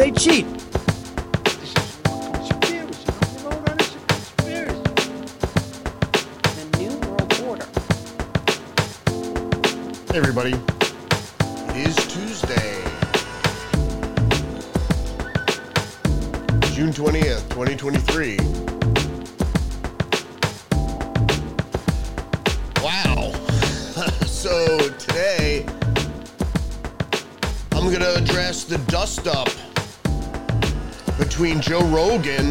They cheat. Hey everybody, it is Tuesday, June 20th, 2023. Wow. so today, I'm going to address the dust up between Joe Rogan,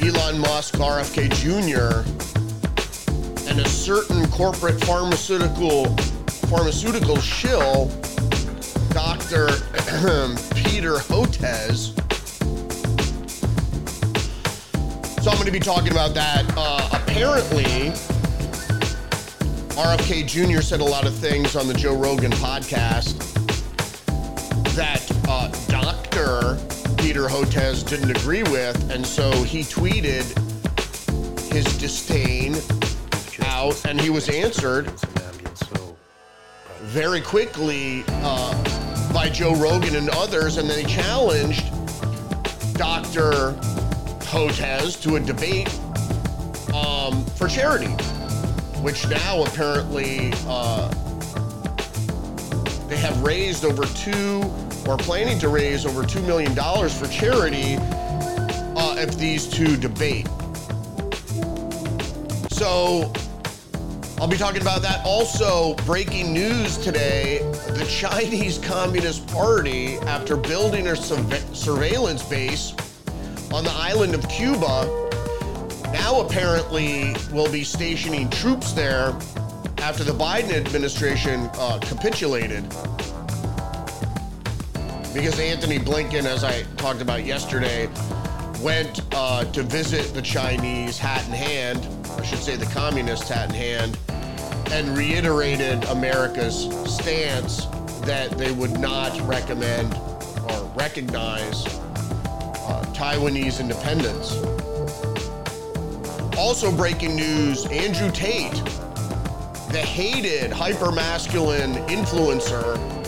Elon Musk, RFK Jr., and a certain corporate pharmaceutical pharmaceutical shill, Dr. Peter Hotez. So I'm going to be talking about that. Uh, apparently, RFK Jr. said a lot of things on the Joe Rogan podcast that. Peter Hotez didn't agree with, and so he tweeted his disdain out, and he was answered very quickly uh, by Joe Rogan and others, and they challenged Dr. Hotez to a debate um, for charity, which now apparently uh, they have raised over two, or planning to raise over $2 million for charity uh, if these two debate. So I'll be talking about that. Also, breaking news today the Chinese Communist Party, after building a surveillance base on the island of Cuba, now apparently will be stationing troops there after the Biden administration uh, capitulated. Because Antony Blinken, as I talked about yesterday, went uh, to visit the Chinese hat in hand, I should say the communist hat in hand, and reiterated America's stance that they would not recommend or recognize uh, Taiwanese independence. Also, breaking news Andrew Tate, the hated hypermasculine influencer,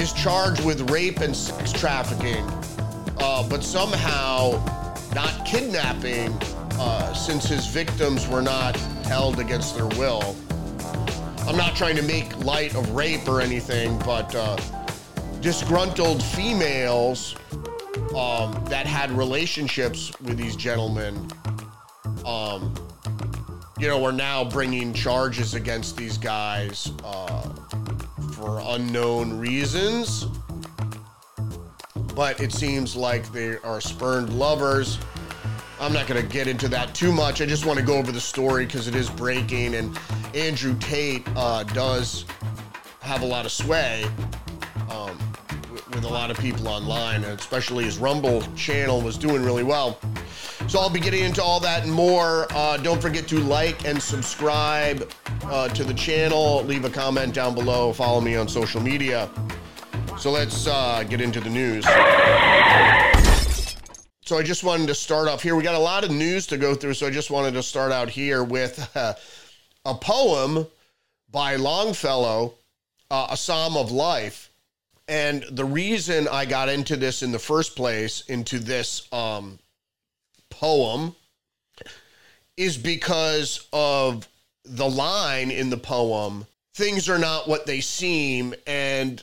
is charged with rape and sex trafficking, uh, but somehow not kidnapping uh, since his victims were not held against their will. I'm not trying to make light of rape or anything, but uh, disgruntled females um, that had relationships with these gentlemen, um, you know, are now bringing charges against these guys uh, for unknown reasons. But it seems like they are spurned lovers. I'm not going to get into that too much. I just want to go over the story because it is breaking, and Andrew Tate uh, does have a lot of sway um, with, a lot of people online, especially his Rumble channel was doing really well. So I'll be getting into all that and more. Uh, don't forget to like and subscribe uh, to the channel. Leave a comment down below. Follow me on social media. So let's uh, get into the news. So I just wanted to start off here. We got a lot of news to go through, so I just wanted to start out here with uh, a poem by Longfellow, uh, A Psalm of Life. And the reason I got into this in the first place, into this um, poem, is because of the line in the poem things are not what they seem. And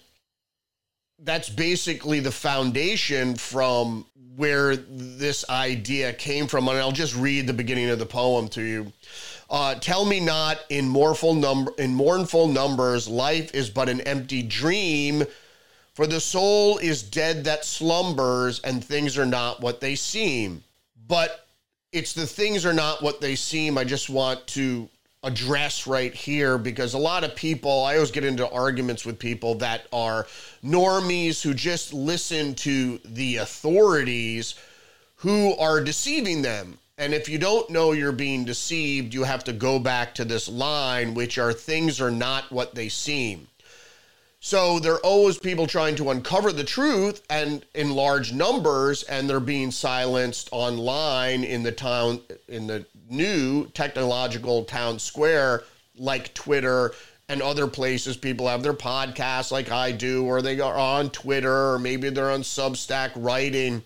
that's basically the foundation from where this idea came from. And I'll just read the beginning of the poem to you. Uh, Tell me not in mournful number in mournful numbers, life is but an empty dream. For the soul is dead that slumbers, and things are not what they seem. But it's the things are not what they seem. I just want to address right here because a lot of people, I always get into arguments with people that are normies who just listen to the authorities who are deceiving them. And if you don't know you're being deceived, you have to go back to this line, which are things are not what they seem. So there are always people trying to uncover the truth and in large numbers, and they're being silenced online in the town in the new technological town square like Twitter and other places people have their podcasts like I do, or they are on Twitter, or maybe they're on Substack writing.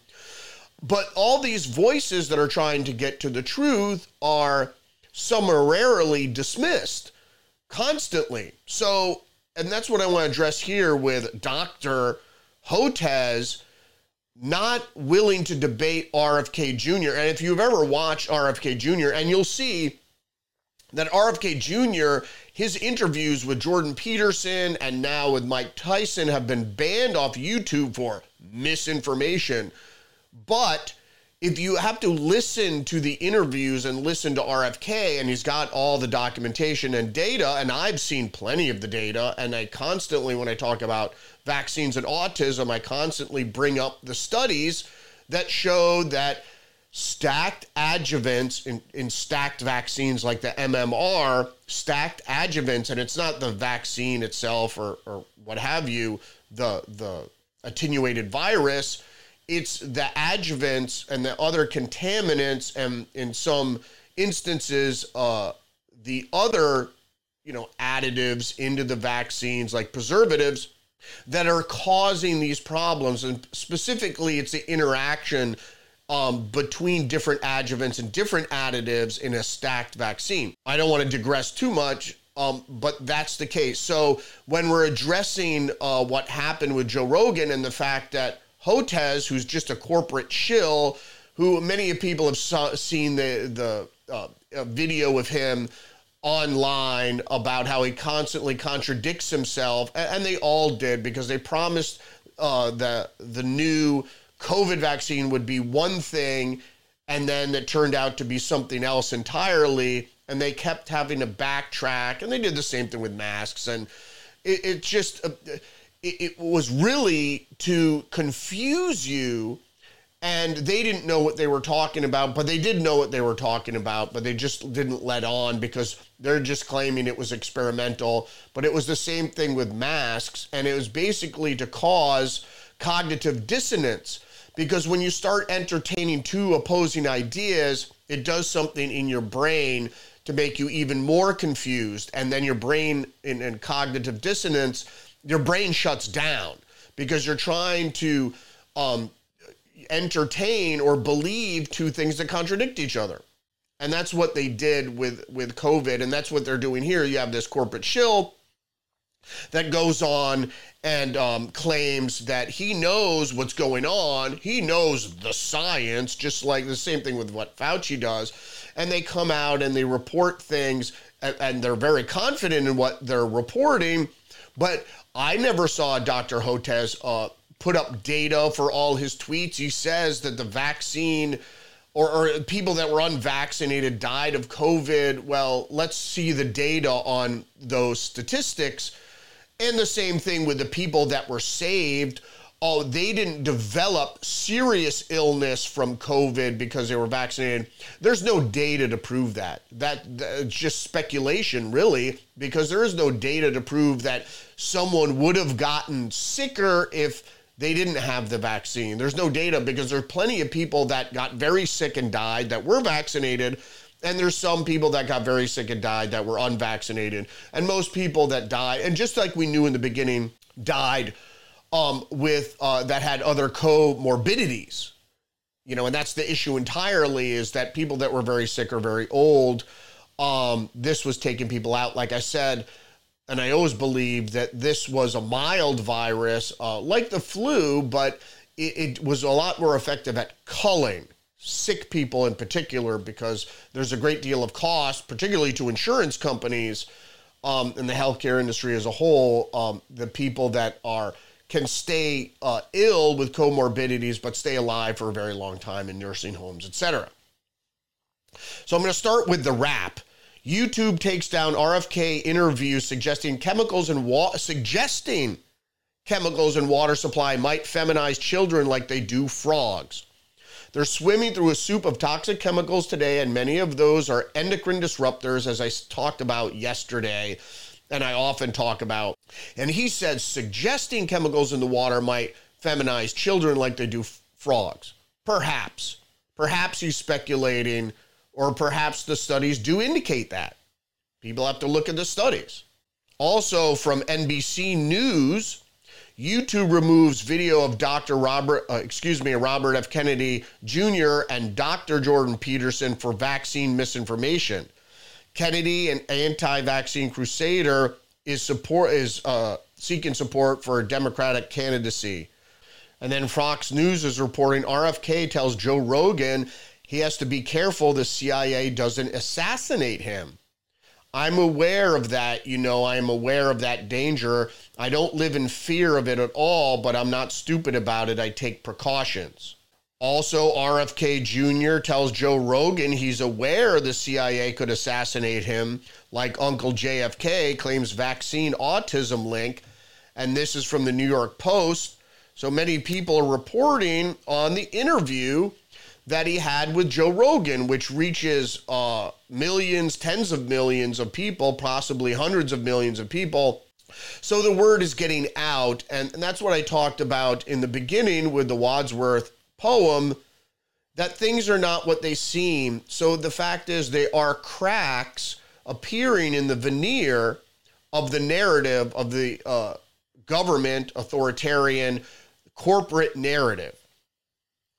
But all these voices that are trying to get to the truth are summarily dismissed constantly. So, and that's what I want to address here with Dr. Hotez not willing to debate RFK Jr. And if you've ever watched RFK Jr., and you'll see that RFK Jr., his interviews with Jordan Peterson and now with Mike Tyson have been banned off YouTube for misinformation. But if you have to listen to the interviews and listen to RFK, and he's got all the documentation and data, and I've seen plenty of the data, and I constantly, when I talk about vaccines and autism, I constantly bring up the studies that show that stacked adjuvants in, in stacked vaccines like the MMR, stacked adjuvants, and it's not the vaccine itself or, or what have you, the, the attenuated virus, it's the adjuvants and the other contaminants, and in some instances, uh, the other you know additives into the vaccines like preservatives that are causing these problems and specifically it's the interaction um, between different adjuvants and different additives in a stacked vaccine. I don't want to digress too much, um, but that's the case. So when we're addressing uh, what happened with Joe Rogan and the fact that Hotez, who's just a corporate shill, who many people have saw, seen the the uh, video of him online about how he constantly contradicts himself, and, they all did because they promised uh, the the new COVID vaccine would be one thing, and then it turned out to be something else entirely. And they kept having to backtrack, and they did the same thing with masks. And it, it just, uh, it, it was really to confuse you and they didn't know what they were talking about, but they did know what they were talking about, but they just didn't let on because they're just claiming it was experimental. But it was the same thing with masks, and it was basically to cause cognitive dissonance because when you start entertaining two opposing ideas, it does something in your brain to make you even more confused. And then your brain, in, in cognitive dissonance, your brain shuts down because you're trying to um, entertain or believe two things that contradict each other. And that's what they did with, with COVID. And that's what they're doing here. You have this corporate shill that goes on and um, claims that he knows what's going on. He knows the science, just like the same thing with what Fauci does. And they come out and they report things, and, and they're very confident in what they're reporting. But I never saw Dr. Hotez uh, put up data for all his tweets. He says that the vaccine or, or, people that were unvaccinated died of COVID. Well, let's see the data on those statistics and the same thing with the people that were saved. Oh, they didn't develop serious illness from COVID because they were vaccinated. There's no data to prove that. That that's just speculation, really, because there is no data to prove that someone would have gotten sicker if they didn't have the vaccine. There's no data because there's plenty of people that got very sick and died that were vaccinated and there's some people that got very sick and died that were unvaccinated. And most people that died, and just like we knew in the beginning, died um, with uh, that had other comorbidities. You know, and that's the issue entirely is that people that were very sick or very old, um, this was taking people out. Like I said, and I always believed that this was a mild virus, uh, like the flu, but it, it was a lot more effective at culling sick people in particular because there's a great deal of cost, particularly to insurance companies um, and the healthcare industry as a whole. Um, the people that are can stay uh, ill with comorbidities but stay alive for a very long time in nursing homes, etc. So I'm going to start with the wrap. YouTube takes down RFK interview suggesting chemicals and water suggesting chemicals in water supply might feminize children like they do frogs. They're swimming through a soup of toxic chemicals today, and many of those are endocrine disruptors, as I talked about yesterday, and I often talk about. And he said suggesting chemicals in the water might feminize children like they do frogs. Perhaps. Perhaps he's speculating, or perhaps the studies do indicate that. People have to look at the studies. Also from NBC News, YouTube removes video of Dr. Robert, uh, excuse me, Robert F. Kennedy Jr. and Dr. Jordan Peterson for vaccine misinformation. Kennedy, an anti-vaccine crusader, is support is uh, seeking support for a Democratic candidacy. And then Fox News is reporting RFK tells Joe Rogan he has to be careful the CIA doesn't assassinate him. I'm aware of that. You know, I'm aware of that danger. I don't live in fear of it at all, but I'm not stupid about it. I take precautions. Also, RFK Jr. tells Joe Rogan he's aware the CIA could assassinate him, like Uncle JFK claims vaccine autism link. And this is from the New York Post. So many people are reporting on the interview that he had with Joe Rogan, which reaches uh, millions, tens of millions of people, possibly hundreds of millions of people. So the word is getting out. And, and that's what I talked about in the beginning with the Wadsworth poem that things are not what they seem. So the fact is, they are cracks appearing in the veneer of the narrative of the uh, government, authoritarian, corporate narrative.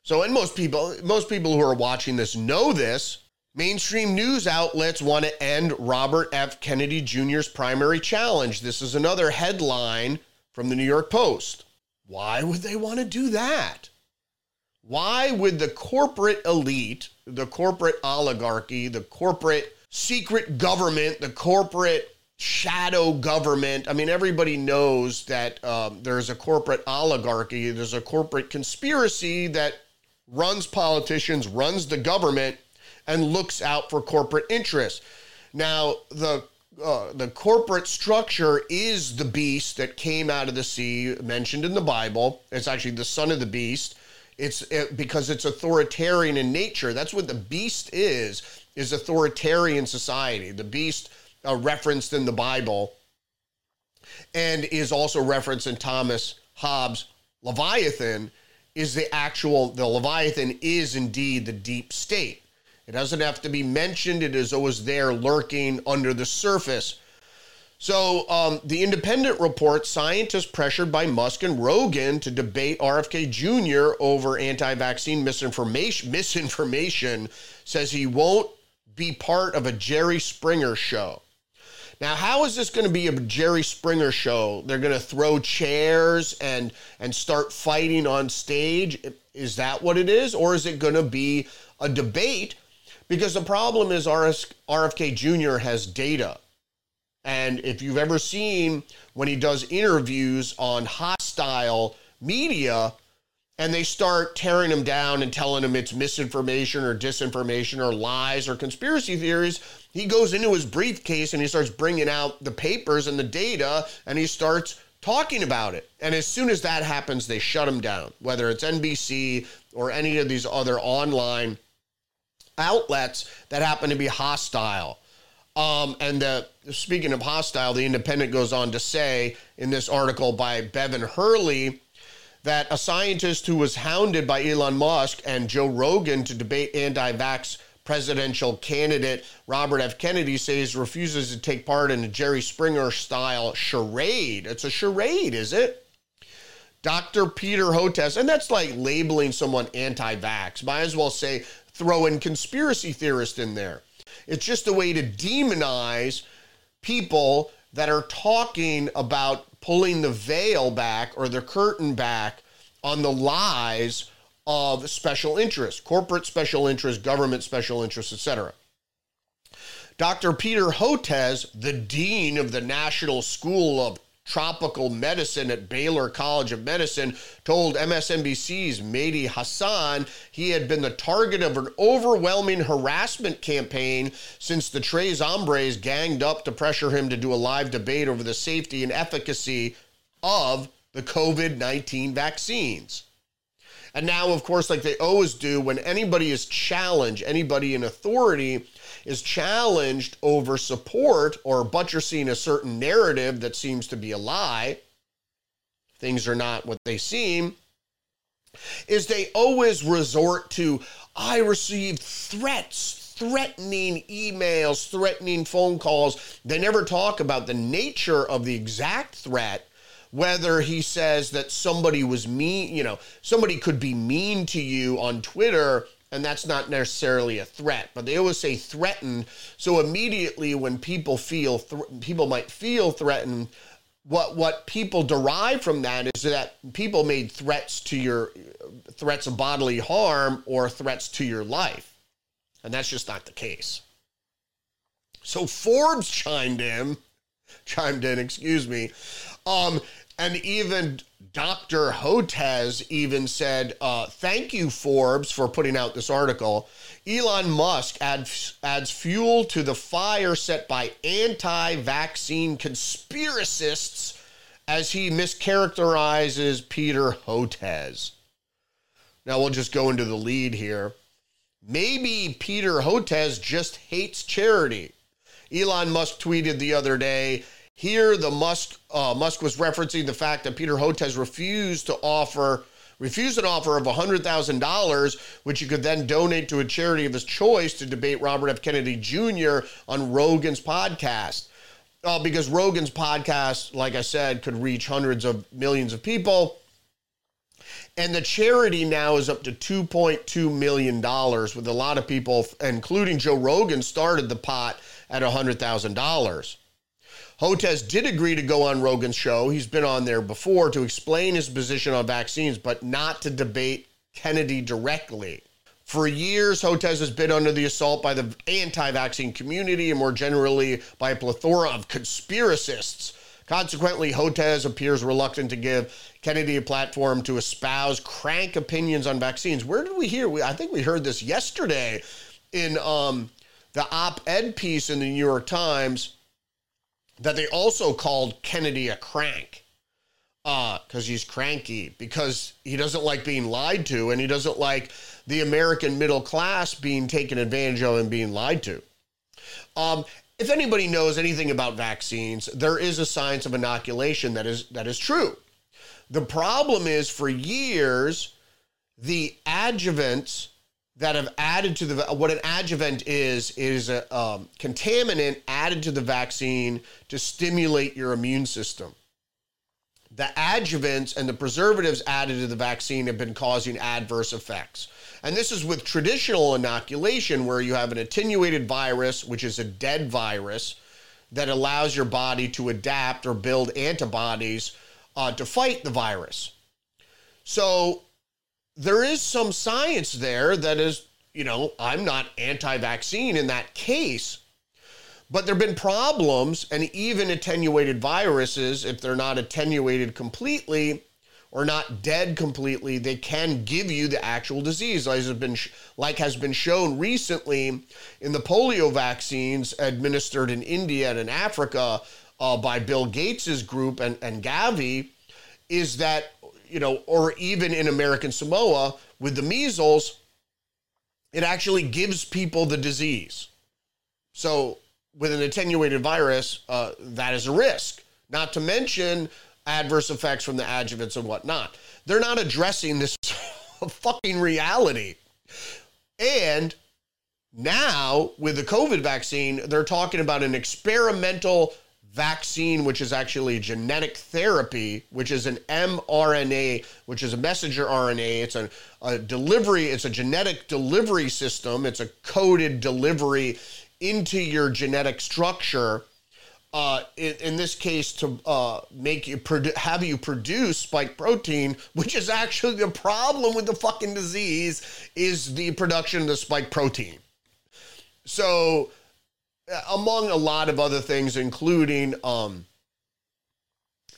So, and most people, most people who are watching this know this. Mainstream news outlets want to end Robert F. Kennedy Jr.'s primary challenge. This is another headline from the New York Post. Why would they want to do that? Why would the corporate elite, the corporate oligarchy, the corporate secret government, the corporate shadow government. I mean, everybody knows that um, there's a corporate oligarchy, there's a corporate conspiracy that runs politicians, runs the government, and looks out for corporate interests. Now, the uh, the corporate structure is the beast that came out of the sea, mentioned in the Bible. It's actually the son of the beast. It's it, because it's authoritarian in nature. That's what the beast is. Is authoritarian society. The beast uh, referenced in the Bible and is also referenced in Thomas Hobbes' Leviathan is the actual, the Leviathan is indeed the deep state. It doesn't have to be mentioned, it is always there lurking under the surface. So, um, the Independent report scientists pressured by Musk and Rogan to debate RFK Jr. over anti vaccine misinformation, misinformation says he won't be part of a Jerry Springer show. Now, how is this going to be a Jerry Springer show? They're going to throw chairs and and start fighting on stage. Is that what it is, or is it going to be a debate? Because the problem is RFK Jr. has data, and if you've ever seen when he does interviews on hostile media, and they start tearing him down and telling him it's misinformation or disinformation or lies or conspiracy theories he goes into his briefcase and he starts bringing out the papers and the data and he starts talking about it. And as soon as that happens, they shut him down, whether it's NBC or any of these other online outlets that happen to be hostile. Um, and uh, speaking of hostile, the Independent goes on to say in this article by Bevan Hurley that a scientist who was hounded by Elon Musk and Joe Rogan to debate anti vax presidential candidate Robert F. Kennedy says refuses to take part in a Jerry Springer style charade. It's a charade, is it? Dr. Peter Hotez, and that's like labeling someone anti vax. Might as well say throw in conspiracy theorist in there. It's just a way to demonize people that are talking about pulling the veil back or the curtain back on the lies of special interests, corporate special interests, government special interests, etc. Dr. Peter Hotez, the dean of the National School of Tropical Medicine at Baylor College of Medicine, told MSNBC's Mehdi Hasan he had been the target of an overwhelming harassment campaign since the Tres Hombres ganged up to pressure him to do a live debate over the safety and efficacy of the COVID 19 vaccines. And now, of course, like they always do, when anybody is challenged, anybody in authority is challenged over support or buttressing a certain narrative that seems to be a lie, things are not what they seem, is they always resort to, I received threats threatening emails, threatening phone calls. They never talk about the nature of the exact threat, whether he says that somebody was mean, you know, somebody could be mean to you on Twitter and that's not necessarily a threat but they always say threatened. So immediately when people feel th- people might feel threatened what what people derive from that is that people made threats to your threats of bodily harm or threats to your life. And that's just not the case. So forbes chimed in chimed in excuse me um and even Dr. Hotez even said, uh, Thank you, Forbes, for putting out this article. Elon Musk adds, adds fuel to the fire set by anti vaccine conspiracists as he mischaracterizes Peter Hotez. Now we'll just go into the lead here. Maybe Peter Hotez just hates charity. Elon Musk tweeted the other day here, the Musk uh, Musk was referencing the fact that Peter Hotez refused to offer refused an offer of $100,000, which he could then donate to a charity of his choice to debate Robert F. Kennedy Jr. on Rogan's podcast. Uh, because Rogan's podcast, like I said, could reach hundreds of millions of people. And the charity now is up to $2.2 million, with a lot of people, including Joe Rogan, started the pot at $100,000. Hotez did agree to go on Rogan's show. He's been on there before to explain his position on vaccines, but not to debate Kennedy directly. For years, Hotez has been under the assault by the anti vaccine community and more generally by a plethora of conspiracists. Consequently, Hotez appears reluctant to give Kennedy a platform to espouse crank opinions on vaccines. Where did we hear? We, I think we heard this yesterday in um, the op ed piece in the New York Times that they also called Kennedy a crank because uh, he's cranky, because he doesn't like being lied to, and he doesn't like the American middle class being taken advantage of and being lied to. Um, if anybody knows anything about vaccines, there is a science of inoculation that is that is true. The problem is for years, the adjuvants that have added to the what an adjuvant is is a um, contaminant added to the vaccine to stimulate your immune system. The adjuvants and the preservatives added to the vaccine have been causing adverse effects. And this is with traditional inoculation, where you have an attenuated virus, which is a dead virus, that allows your body to adapt or build antibodies uh, to fight the virus. So there is some science there that is, you know, I'm not anti vaccine in that case. But there have been problems, and even attenuated viruses, if they're not attenuated completely or not dead completely, they can give you the actual disease, like has been, like has been shown recently in the polio vaccines administered in India and in Africa uh, by Bill Gates's group and, and Gavi, is that you know, or even in American Samoa with the measles, it actually gives people the disease. So, with an attenuated virus, uh, that is a risk. Not to mention adverse effects from the adjuvants and whatnot. They're not addressing this fucking reality. And now, with the COVID vaccine, they're talking about an experimental vaccine, which is actually genetic therapy, which is an mRNA, which is a messenger RNA. It's a, a delivery, it's a genetic delivery system. It's a coded delivery into your genetic structure. Uh, in, in, this case, to uh, make you produ- have you produce spike protein, which is actually the problem with the fucking disease, is the production of the spike protein. So among a lot of other things, including um,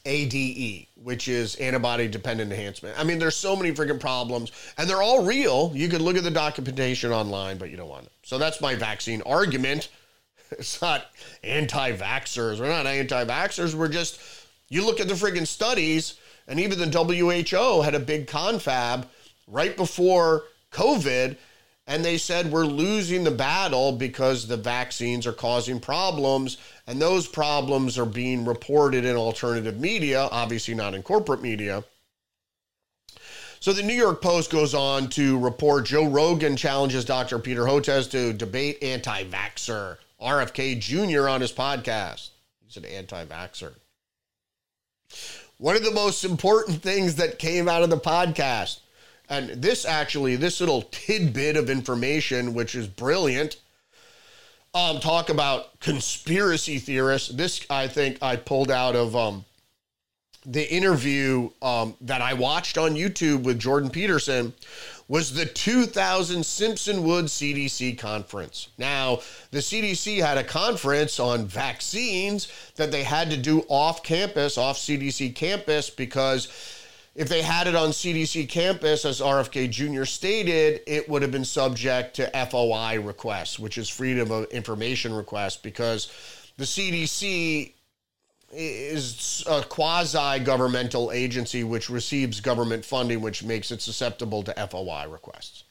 ADE, which is antibody dependent enhancement. I mean, there's so many freaking problems, and they're all real. You could look at the documentation online, but you don't want it. So that's my vaccine argument. It's not anti vaxxers. We're not anti vaxxers. We're just, you look at the friggin' studies, and even the WHO had a big confab right before COVID and they said we're losing the battle because the vaccines are causing problems and those problems are being reported in alternative media obviously not in corporate media So the New York Post goes on to report Joe Rogan challenges Dr. Peter Hotez to debate anti vaxxer RFK Jr. on his podcast. He's an anti vaxxer. One of the most important things that came out of the podcast, and this actually, this little tidbit of information, which is brilliant, um, talk about conspiracy theorists. This, I think, I pulled out of um, the interview um, that I watched on YouTube with Jordan Peterson was the 2000 Simpsonwood CDC conference. Now, the CDC had a conference on vaccines that they had to do off campus, off CDC campus, because if they had it on CDC campus, as RFK Jr. stated, it would have been subject to FOI requests, which is freedom of information request, because the CDC is a quasi governmental agency which receives government funding, which makes it susceptible to FOI requests.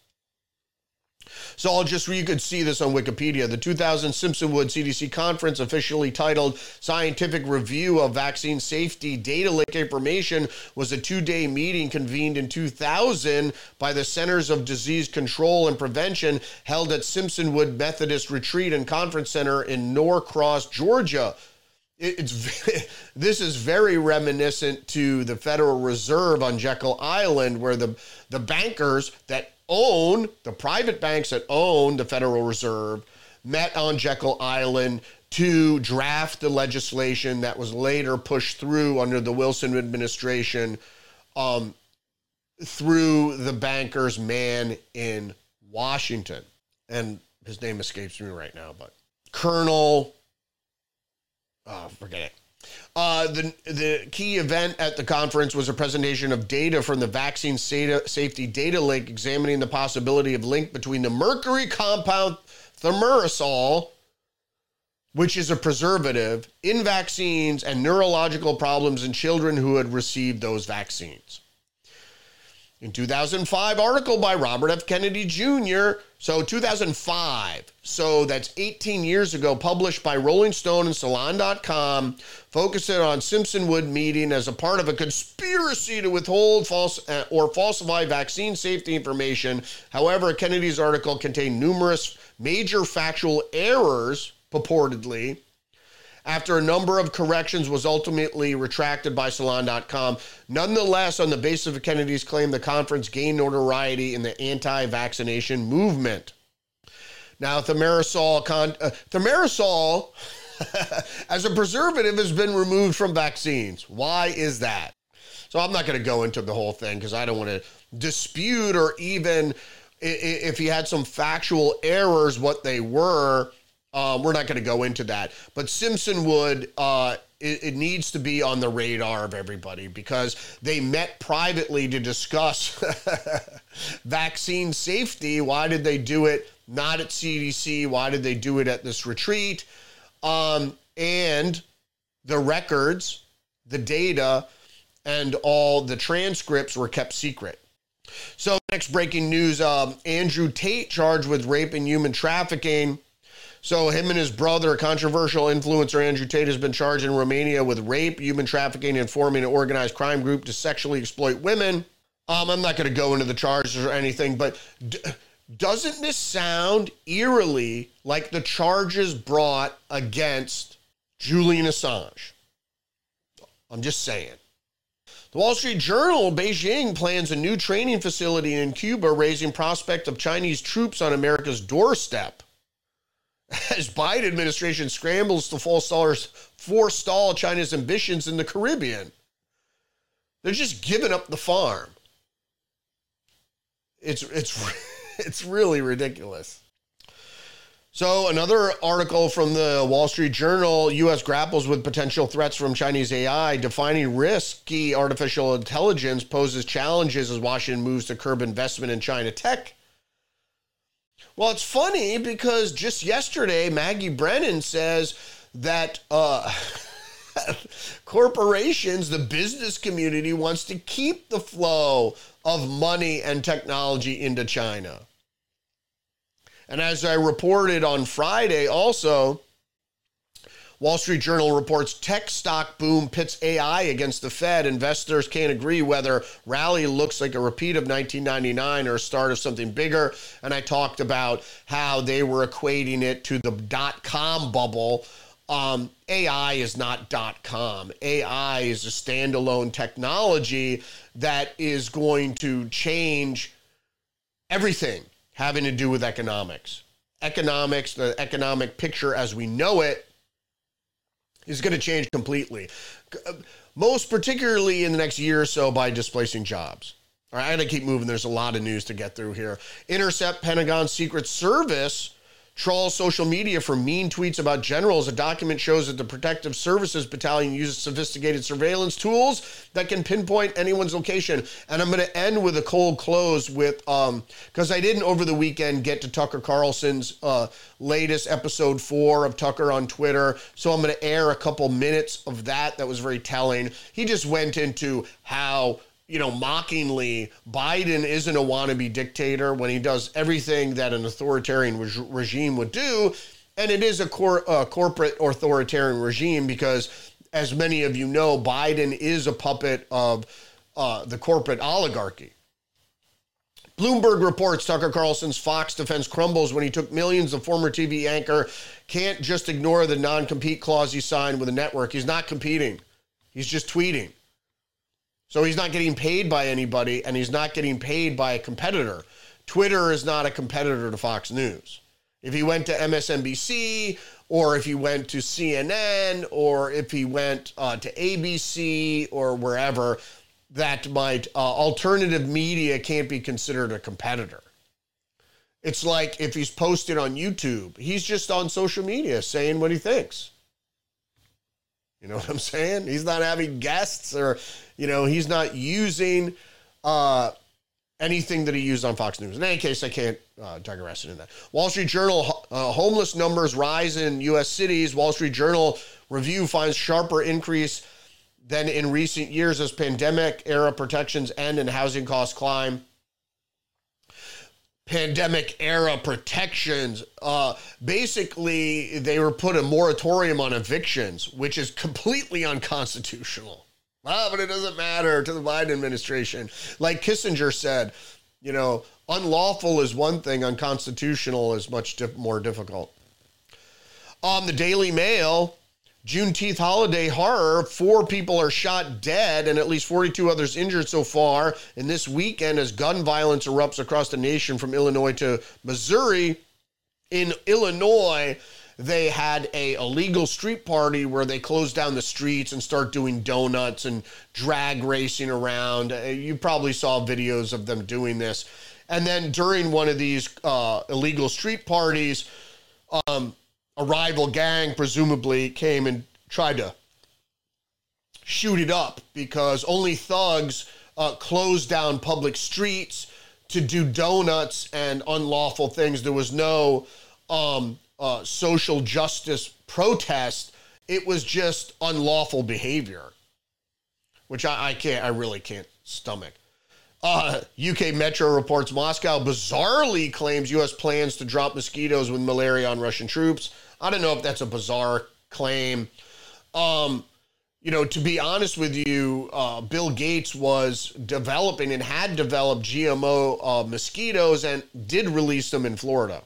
So I'll just, you could see this on Wikipedia. The 2000 Simpsonwood CDC conference, officially titled Scientific Review of Vaccine Safety Data Link Information, was a two day meeting convened in 2000 by the Centers of Disease Control and Prevention held at Simpsonwood Methodist Retreat and Conference Center in Norcross, Georgia it's this is very reminiscent to the Federal Reserve on Jekyll Island, where the the bankers that own the private banks that own the Federal Reserve met on Jekyll Island to draft the legislation that was later pushed through under the Wilson administration um, through the banker's man in Washington. And his name escapes me right now, but Colonel oh, forget it. Uh, the the key event at the conference was a presentation of data from the vaccine safety data link, examining the possibility of link between the mercury compound thimerosal, which is a preservative, in vaccines and neurological problems in children who had received those vaccines. In 2005, article by Robert F. Kennedy Jr. So 2005. So that's 18 years ago, published by Rolling Stone and Salon.com, focusing on Simpsonwood meeting as a part of a conspiracy to withhold false uh, or falsify vaccine safety information. However, Kennedy's article contained numerous major factual errors, purportedly, after a number of corrections was ultimately retracted by Salon.com. Nonetheless, on the basis of Kennedy's claim, the conference gained notoriety in the anti-vaccination movement. Now, thimerosal, con- uh, thimerosal as a preservative has been removed from vaccines. Why is that? So I'm not going to go into the whole thing because I don't want to dispute or even if he had some factual errors, what they were. Um, we're not going to go into that, but Simpsonwood, uh, it, it, needs to be on the radar of everybody because they met privately to discuss vaccine safety. Why did they do it not at CDC? Why did they do it at this retreat? Um, and the records, the data, and all the transcripts were kept secret. So, next breaking news um, Andrew Tate charged with rape and human trafficking. So, him and his brother, controversial influencer Andrew Tate, has been charged in Romania with rape, human trafficking, and forming an organized crime group to sexually exploit women. Um, I'm not going to go into the charges or anything, but d- doesn't this sound eerily like the charges brought against Julian Assange? I'm just saying. The Wall Street Journal, Beijing plans a new training facility in Cuba, raising prospect of Chinese troops on America's doorstep as Biden administration scrambles to forestall China's ambitions in the Caribbean. They're just giving up the farm. It's it's it's really ridiculous. So, another article from the Wall Street Journal US grapples with potential threats from Chinese AI. Defining risky artificial intelligence poses challenges as Washington moves to curb investment in China tech well, it's funny because just yesterday, Maggie Brennan says that uh, corporations, the business community, wants to keep the flow of money and technology into China. And as I reported on Friday, also, Wall Street Journal reports tech stock boom pits AI against the Fed. Investors can't agree whether rally looks like a repeat of 1999 or a start of something bigger. And I talked about how they were equating it to the dot com bubble. Um, AI is not dot com. AI is a standalone technology that is going to change everything having to do with economics. Economics, the economic picture as we know it, is going to change completely. Most particularly in the next year or so by displacing jobs. All right, I got to keep moving. There's a lot of news to get through here. Intercept Pentagon Secret Service trolls social media for mean tweets about generals. A document shows that the Protective Services Battalion uses sophisticated surveillance tools that can pinpoint anyone's location. And I'm going to end with a cold close with, um, because I didn't over the weekend get to Tucker Carlson's uh, latest episode four of Tucker on Twitter. So I'm going to air a couple minutes of that. That was very telling. He just went into how you know, mockingly, Biden isn't a wannabe dictator when he does everything that an authoritarian re- regime would do. And it is a cor- corporate authoritarian regime because, as many of you know, Biden is a puppet of uh, the corporate oligarchy. Bloomberg reports Tucker Carlson's Fox defense crumbles when he took millions. The former TV anchor can't just ignore the non compete clause he signed with the network. He's not competing, he's just tweeting. So he's not getting paid by anybody and he's not getting paid by a competitor. Twitter is not a competitor to Fox News. If he went to MSNBC or if he went to CNN or if he went uh, to ABC or wherever, that might, uh, alternative media can't be considered a competitor. It's like if he's posted on YouTube, he's just on social media saying what he thinks. You know what I'm saying? He's not having guests or, you know, he's not using uh, anything that he used on Fox News. In any case, I can't uh, digress into that. Wall Street Journal uh, homeless numbers rise in U.S. cities. Wall Street Journal review finds sharper increase than in recent years as pandemic era protections end and housing costs climb pandemic era protections. Uh, basically, they were put a moratorium on evictions, which is completely unconstitutional. Ah, but it doesn't matter to the Biden administration. Like Kissinger said, you know, unlawful is one thing, unconstitutional is much more difficult. On the Daily Mail, Juneteenth holiday horror. Four people are shot dead and at least 42 others injured so far in this weekend as gun violence erupts across the nation from Illinois to Missouri. In Illinois, they had a illegal street party where they closed down the streets and start doing donuts and drag racing around. Uh, you probably saw videos of them doing this. And then during one of these uh, illegal street parties, um, a rival gang presumably came and tried to shoot it up because only thugs uh, closed down public streets to do donuts and unlawful things. There was no um, uh, social justice protest. It was just unlawful behavior, which I, I can't, I really can't stomach. Uh, UK Metro reports Moscow bizarrely claims U.S. plans to drop mosquitoes with malaria on Russian troops. I don't know if that's a bizarre claim. Um, you know, to be honest with you, uh, Bill Gates was developing and had developed GMO uh, mosquitoes and did release them in Florida.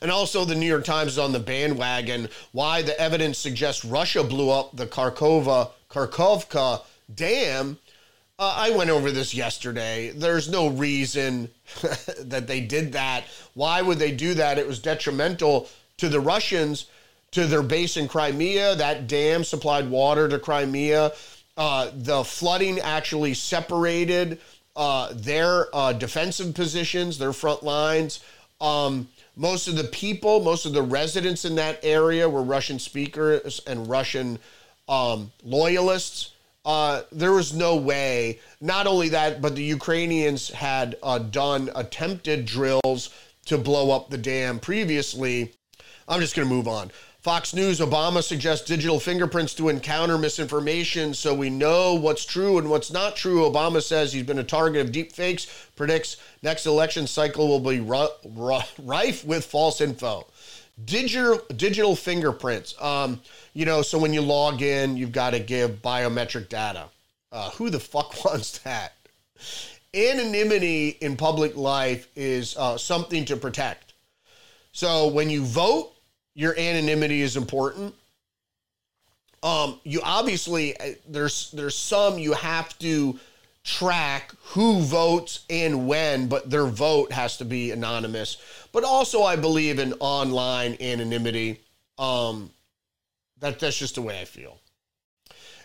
And also, the New York Times is on the bandwagon. Why the evidence suggests Russia blew up the Kharkova Kharkovka dam. Uh, I went over this yesterday. There's no reason that they did that. Why would they do that? It was detrimental to the Russians to their base in Crimea. That dam supplied water to Crimea. Uh, the flooding actually separated uh, their uh, defensive positions, their front lines. Um, most of the people, most of the residents in that area were Russian speakers and Russian um, loyalists. Uh, there was no way. Not only that, but the Ukrainians had uh, done attempted drills to blow up the dam previously. I'm just going to move on. Fox News Obama suggests digital fingerprints to encounter misinformation so we know what's true and what's not true. Obama says he's been a target of deep fakes, predicts next election cycle will be rife with false info. digital digital fingerprints. Um, you know, so when you log in, you've got to give biometric data. Uh, who the fuck wants that? Anonymity in public life is uh, something to protect. So when you vote, your anonymity is important. Um, you obviously uh, there's there's some you have to track who votes and when, but their vote has to be anonymous. But also, I believe in online anonymity. Um, that that's just the way I feel.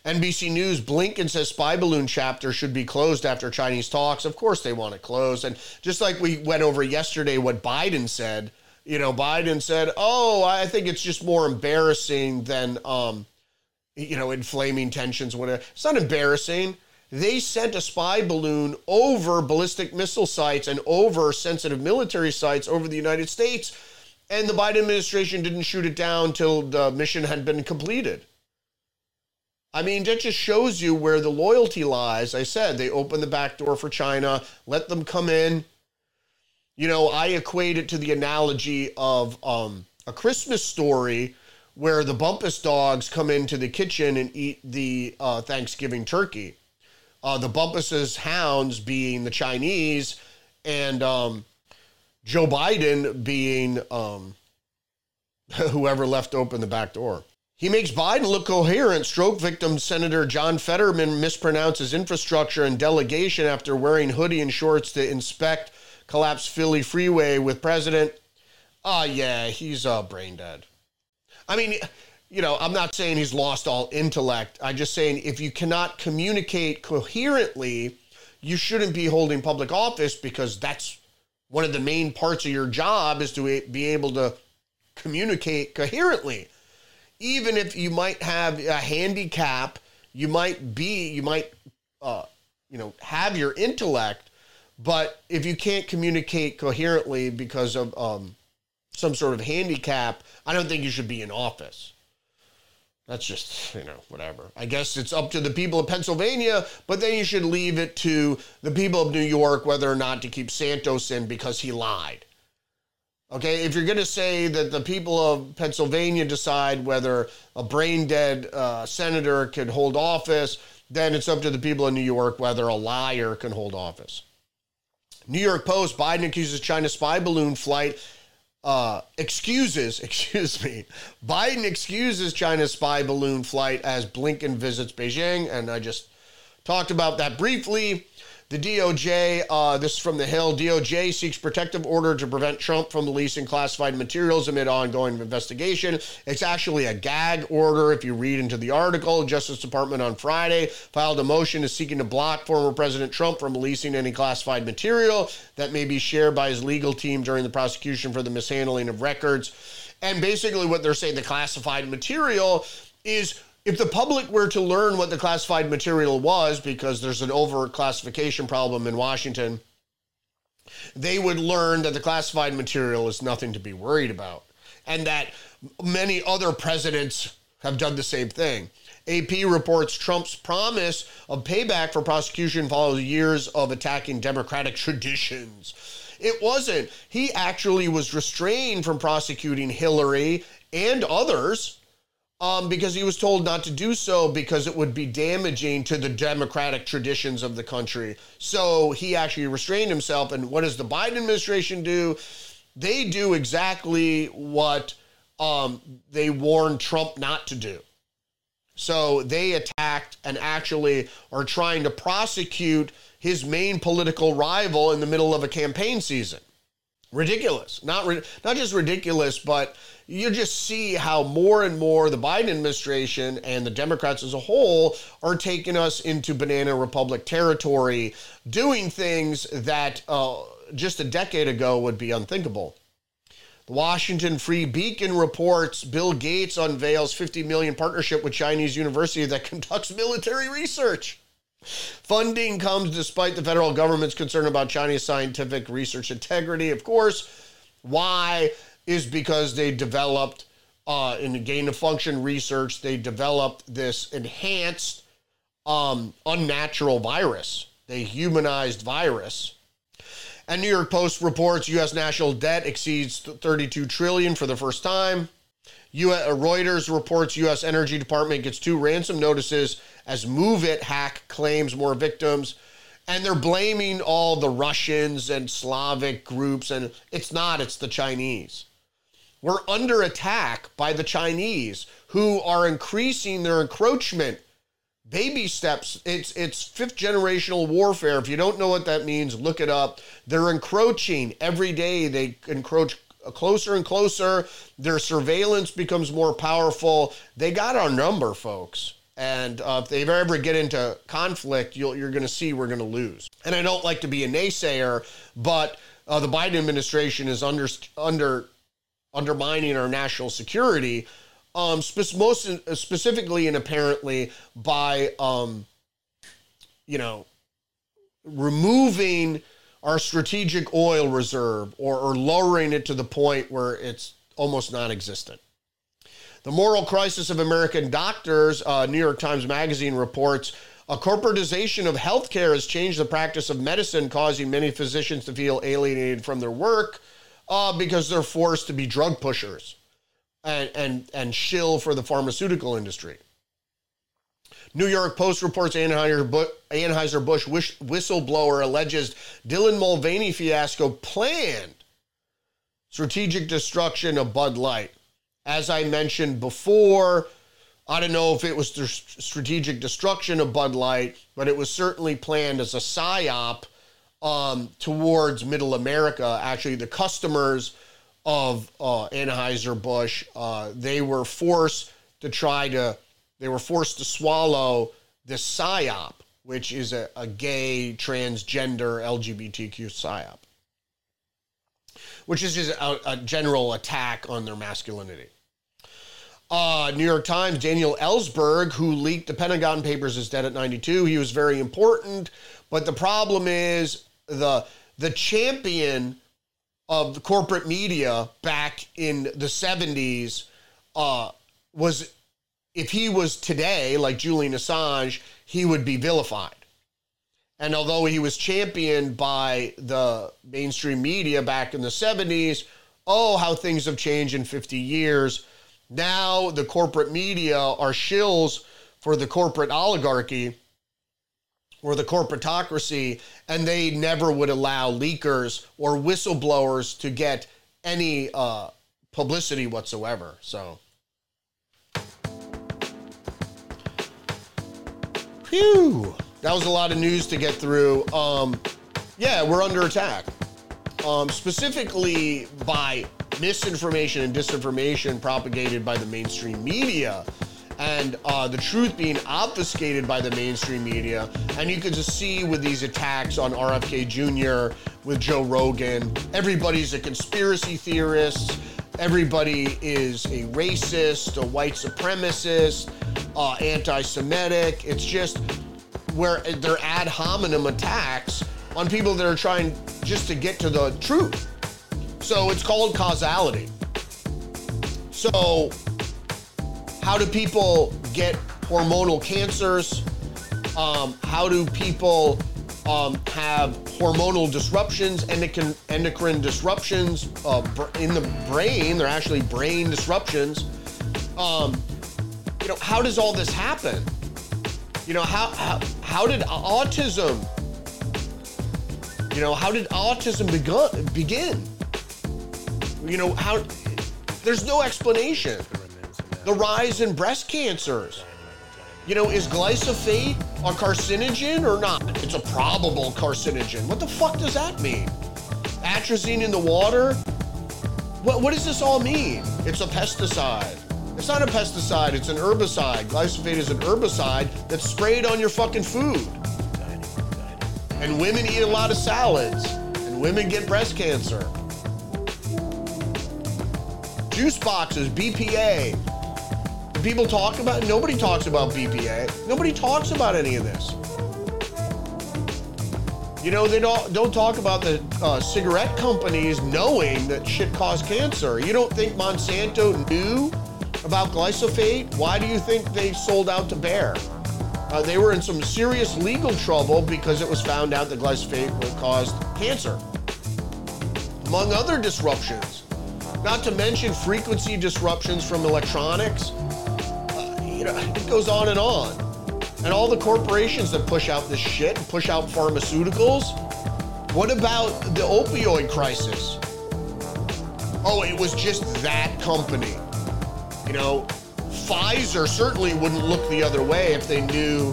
NBC News Blinken says spy balloon chapter should be closed after Chinese talks. Of course, they want it closed. And just like we went over yesterday, what Biden said, you know, Biden said, "Oh, I think it's just more embarrassing than, um, you know, inflaming tensions. Whatever. It's not embarrassing. They sent a spy balloon over ballistic missile sites and over sensitive military sites over the United States, and the Biden administration didn't shoot it down till the mission had been completed." I mean, that just shows you where the loyalty lies. I said they opened the back door for China, let them come in. You know, I equate it to the analogy of um, a Christmas story where the Bumpus dogs come into the kitchen and eat the uh, Thanksgiving turkey. Uh, the Bumpus's hounds being the Chinese, and um, Joe Biden being um, whoever left open the back door. He makes Biden look coherent. Stroke victim Senator John Fetterman mispronounces infrastructure and delegation after wearing hoodie and shorts to inspect collapsed Philly freeway with president. Oh, yeah, he's uh, brain dead. I mean, you know, I'm not saying he's lost all intellect. I'm just saying if you cannot communicate coherently, you shouldn't be holding public office because that's one of the main parts of your job is to be able to communicate coherently even if you might have a handicap, you might be, you might, uh, you know, have your intellect, but if you can't communicate coherently because of um, some sort of handicap, I don't think you should be in office. That's just, you know, whatever. I guess it's up to the people of Pennsylvania, but then you should leave it to the people of New York whether or not to keep Santos in because he lied. Okay, if you're going to say that the people of Pennsylvania decide whether a brain dead uh, senator can hold office, then it's up to the people in New York whether a liar can hold office. New York Post Biden accuses China spy balloon flight. Uh, excuses, excuse me. Biden excuses China's spy balloon flight as Blinken visits Beijing. And I just talked about that briefly. The DOJ, uh, this is from the Hill, DOJ seeks protective order to prevent Trump from releasing classified materials amid ongoing investigation. It's actually a gag order. If you read into the article, Justice Department on Friday filed a motion to seeking to block former President Trump from releasing any classified material that may be shared by his legal team during the prosecution for the mishandling of records. And basically, what they're saying, the classified material is if the public were to learn what the classified material was, because there's an overclassification problem in Washington, they would learn that the classified material is nothing to be worried about and that many other presidents have done the same thing. AP reports Trump's promise of payback for prosecution follows years of attacking democratic traditions. It wasn't. He actually was restrained from prosecuting Hillary and others um, because he was told not to do so because it would be damaging to the democratic traditions of the country. So he actually restrained himself. And what does the Biden administration do? They do exactly what um, they warned Trump not to do. So they attacked and actually are trying to prosecute his main political rival in the middle of a campaign season. Ridiculous. Not not just ridiculous, but you just see how more and more the Biden administration and the Democrats as a whole are taking us into banana republic territory, doing things that uh, just a decade ago would be unthinkable. The Washington Free Beacon reports Bill Gates unveils 50 million partnership with Chinese university that conducts military research. Funding comes despite the federal government's concern about Chinese scientific research integrity. Of course, why? Is because they developed uh, in the gain of function research, they developed this enhanced um, unnatural virus, they humanized virus. And New York Post reports U.S. national debt exceeds 32 trillion for the first time. US, Reuters reports U.S. Energy Department gets two ransom notices as MoveIt hack claims more victims. And they're blaming all the Russians and Slavic groups, and it's not, it's the Chinese. We're under attack by the Chinese who are increasing their encroachment. Baby steps. It's it's fifth generational warfare. If you don't know what that means, look it up. They're encroaching every day. They encroach closer and closer. Their surveillance becomes more powerful. They got our number, folks. And uh, if they ever get into conflict, you'll, you're going to see we're going to lose. And I don't like to be a naysayer, but uh, the Biden administration is under under undermining our national security, um, spe- most specifically and apparently by, um, you know, removing our strategic oil reserve or, or lowering it to the point where it's almost non-existent. The moral crisis of American doctors, uh, New York Times Magazine reports, a corporatization of healthcare has changed the practice of medicine, causing many physicians to feel alienated from their work uh, because they're forced to be drug pushers and, and, and shill for the pharmaceutical industry. New York Post reports Anheuser-Busch whistleblower alleges Dylan Mulvaney fiasco planned strategic destruction of Bud Light. As I mentioned before, I don't know if it was the strategic destruction of Bud Light, but it was certainly planned as a psyop um, towards Middle America. Actually, the customers of uh, Anheuser-Busch, uh, they were forced to try to, they were forced to swallow the PSYOP, which is a, a gay, transgender, LGBTQ PSYOP, which is just a, a general attack on their masculinity. Uh, New York Times, Daniel Ellsberg, who leaked the Pentagon Papers, is dead at 92. He was very important, but the problem is the the champion of the corporate media back in the 70s uh, was if he was today like Julian Assange, he would be vilified. And although he was championed by the mainstream media back in the 70s, oh, how things have changed in 50 years. Now the corporate media are shills for the corporate oligarchy or the corporatocracy, and they never would allow leakers or whistleblowers to get any uh, publicity whatsoever. So, phew, that was a lot of news to get through. Um, yeah, we're under attack, um, specifically by misinformation and disinformation propagated by the mainstream media and uh, the truth being obfuscated by the mainstream media. And you can just see with these attacks on RFK Jr., with Joe Rogan, everybody's a conspiracy theorist. Everybody is a racist, a white supremacist, uh, anti Semitic. It's just where they're ad hominem attacks on people that are trying just to get to the truth. So it's called causality. So how do people get hormonal cancers? Um, how do people um, have hormonal disruptions, endocrine, endocrine disruptions uh, in the brain? They're actually brain disruptions. Um, you know, how does all this happen? You know, how, how, how did autism, you know, how did autism begun, begin? You know, how, there's no explanation the rise in breast cancers. You know, is glyphosate a carcinogen or not? It's a probable carcinogen. What the fuck does that mean? Atrazine in the water? What, what does this all mean? It's a pesticide. It's not a pesticide, it's an herbicide. Glyphosate is an herbicide that's sprayed on your fucking food. And women eat a lot of salads, and women get breast cancer. Juice boxes, BPA, people talk about Nobody talks about BPA. Nobody talks about any of this. You know, they don't don't talk about the uh, cigarette companies knowing that shit caused cancer. You don't think Monsanto knew about glyphosate? Why do you think they sold out to Bayer? Uh, they were in some serious legal trouble because it was found out that glyphosate caused cancer. among other disruptions. Not to mention frequency disruptions from electronics. You know, it goes on and on. And all the corporations that push out this shit and push out pharmaceuticals. What about the opioid crisis? Oh, it was just that company. You know, Pfizer certainly wouldn't look the other way if they knew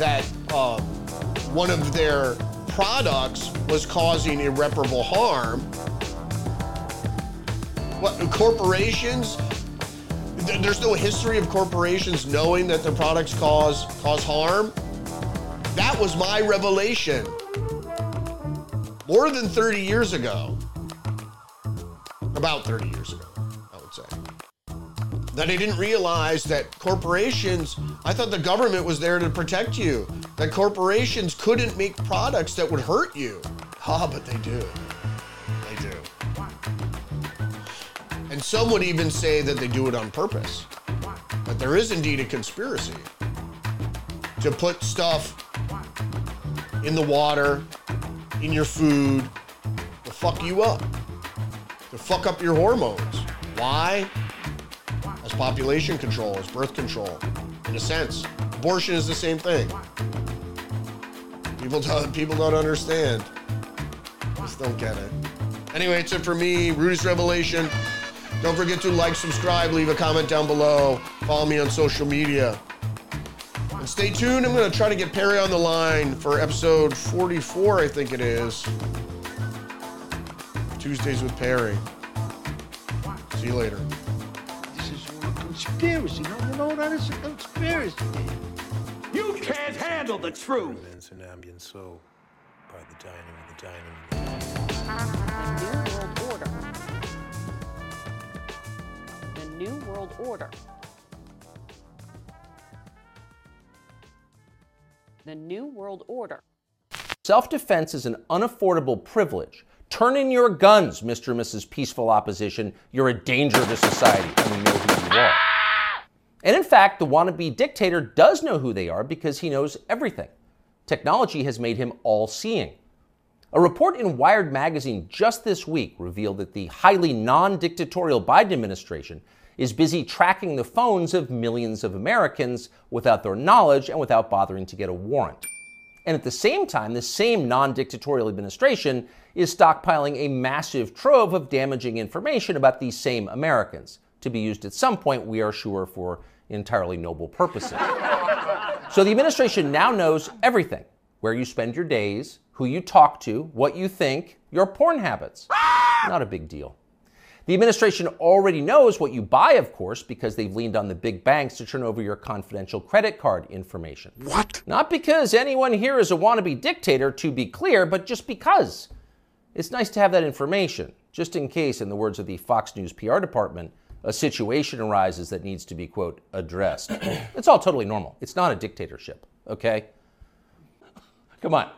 that uh, one of their products was causing irreparable harm. What corporations? Th- There's no history of corporations knowing that their products cause cause harm. That was my revelation. More than 30 years ago. About 30 years ago, I would say that I didn't realize that corporations, I thought the government was there to protect you, that corporations couldn't make products that would hurt you. Ah, but they do. And some would even say that they do it on purpose. But there is indeed a conspiracy to put stuff in the water, in your food, to fuck you up, to fuck up your hormones. Why? as population control, as birth control, in a sense. Abortion is the same thing. People don't, people don't understand. Just don't get it. Anyway, it's it for me, Rudy's Revelation. Don't forget to like, subscribe, leave a comment down below. Follow me on social media. And stay tuned. I'm going to try to get Perry on the line for episode 44, I think it is. Tuesdays with Perry. See you later. This is a conspiracy. Don't you know that it's a conspiracy? You can't handle the truth. Dance and ambient soul by the dynamo, the dynamo. The ah, ah, ah. New World Order. New World Order. The New World Order. Self defense is an unaffordable privilege. Turn in your guns, Mr. and Mrs. Peaceful Opposition. You're a danger to society, and we know who you are. And in fact, the wannabe dictator does know who they are because he knows everything. Technology has made him all seeing. A report in Wired magazine just this week revealed that the highly non dictatorial Biden administration is busy tracking the phones of millions of Americans without their knowledge and without bothering to get a warrant. And at the same time, the same non dictatorial administration is stockpiling a massive trove of damaging information about these same Americans to be used at some point, we are sure, for entirely noble purposes. so the administration now knows everything where you spend your days, who you talk to, what you think, your porn habits. Not a big deal. The administration already knows what you buy, of course, because they've leaned on the big banks to turn over your confidential credit card information. What? Not because anyone here is a wannabe dictator, to be clear, but just because. It's nice to have that information, just in case, in the words of the Fox News PR department, a situation arises that needs to be, quote, addressed. it's all totally normal. It's not a dictatorship, okay? Come on.